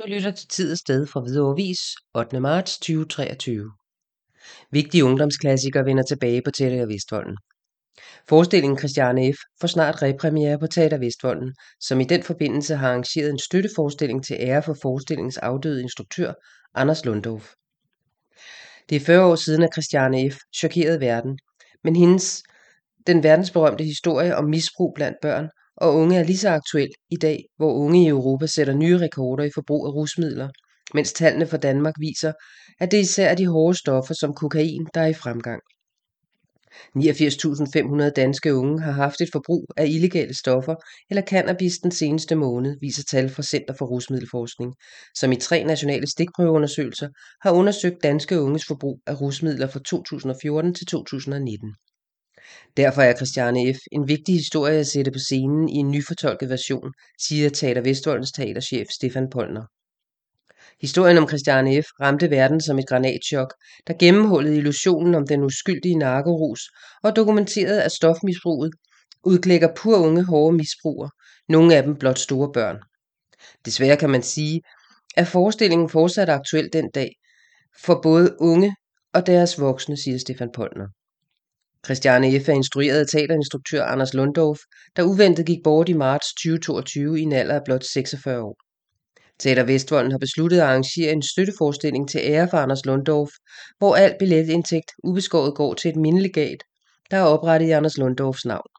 Du lytter til Tid og Sted fra Hvidovre Vis 8. marts 2023. Vigtige ungdomsklassikere vender tilbage på Teater Vestvolden. Forestillingen Christiane F. får snart repremiere på Teater Vestvolden, som i den forbindelse har arrangeret en støtteforestilling til ære for forestillingens afdøde instruktør, Anders Lundorf. Det er 40 år siden, at Christiane F. chokerede verden, men hendes den verdensberømte historie om misbrug blandt børn og unge er lige så aktuel i dag, hvor unge i Europa sætter nye rekorder i forbrug af rusmidler, mens tallene for Danmark viser, at det især er de hårde stoffer som kokain, der er i fremgang. 89.500 danske unge har haft et forbrug af illegale stoffer eller cannabis den seneste måned, viser tal fra Center for Rusmiddelforskning, som i tre nationale stikprøveundersøgelser har undersøgt danske unges forbrug af rusmidler fra 2014 til 2019. Derfor er Christiane F. en vigtig historie at sætte på scenen i en nyfortolket version, siger Teater Vestvoldens teaterchef Stefan Polner. Historien om Christiane F. ramte verden som et granatchok, der gennemhullede illusionen om den uskyldige narkorus og dokumenterede, at stofmisbruget udklækker pur unge hårde misbrugere, nogle af dem blot store børn. Desværre kan man sige, at forestillingen fortsat er aktuel den dag, for både unge og deres voksne, siger Stefan Polner. Christiane F. er instrueret af teaterinstruktør Anders Lundorf, der uventet gik bort i marts 2022 i en alder af blot 46 år. Teater Vestvolden har besluttet at arrangere en støtteforestilling til ære for Anders Lundorf, hvor al billetindtægt ubeskåret går til et mindelegat, der er oprettet i Anders Lundorfs navn.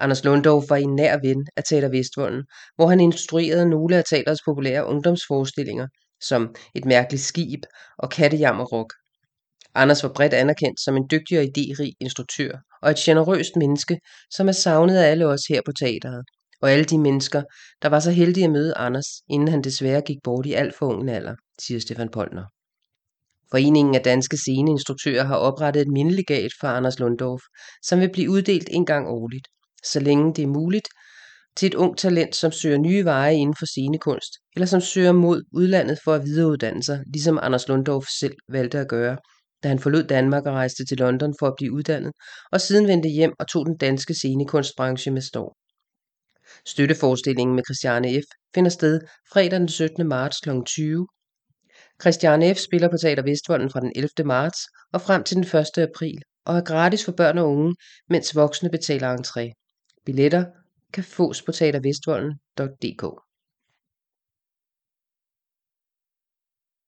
Anders Lundorf var en nær ven af Teater Vestvolden, hvor han instruerede nogle af teaterets populære ungdomsforestillinger, som Et mærkeligt skib og Kattejammerrock. Anders var bredt anerkendt som en dygtig og idérig instruktør og et generøst menneske, som er savnet af alle os her på teateret, og alle de mennesker, der var så heldige at møde Anders, inden han desværre gik bort i alt for ung alder, siger Stefan Polner. Foreningen af Danske Sceneinstruktører har oprettet et mindelegat for Anders Lundorf, som vil blive uddelt en gang årligt, så længe det er muligt, til et ung talent, som søger nye veje inden for scenekunst, eller som søger mod udlandet for at videreuddanne sig, ligesom Anders Lundorf selv valgte at gøre, da han forlod Danmark og rejste til London for at blive uddannet, og siden vendte hjem og tog den danske scenekunstbranche med storm. Støtteforestillingen med Christiane F. finder sted fredag den 17. marts kl. 20. Christiane F. spiller på Teater Vestvolden fra den 11. marts og frem til den 1. april, og er gratis for børn og unge, mens voksne betaler entré. Billetter kan fås på teatervestvolden.dk.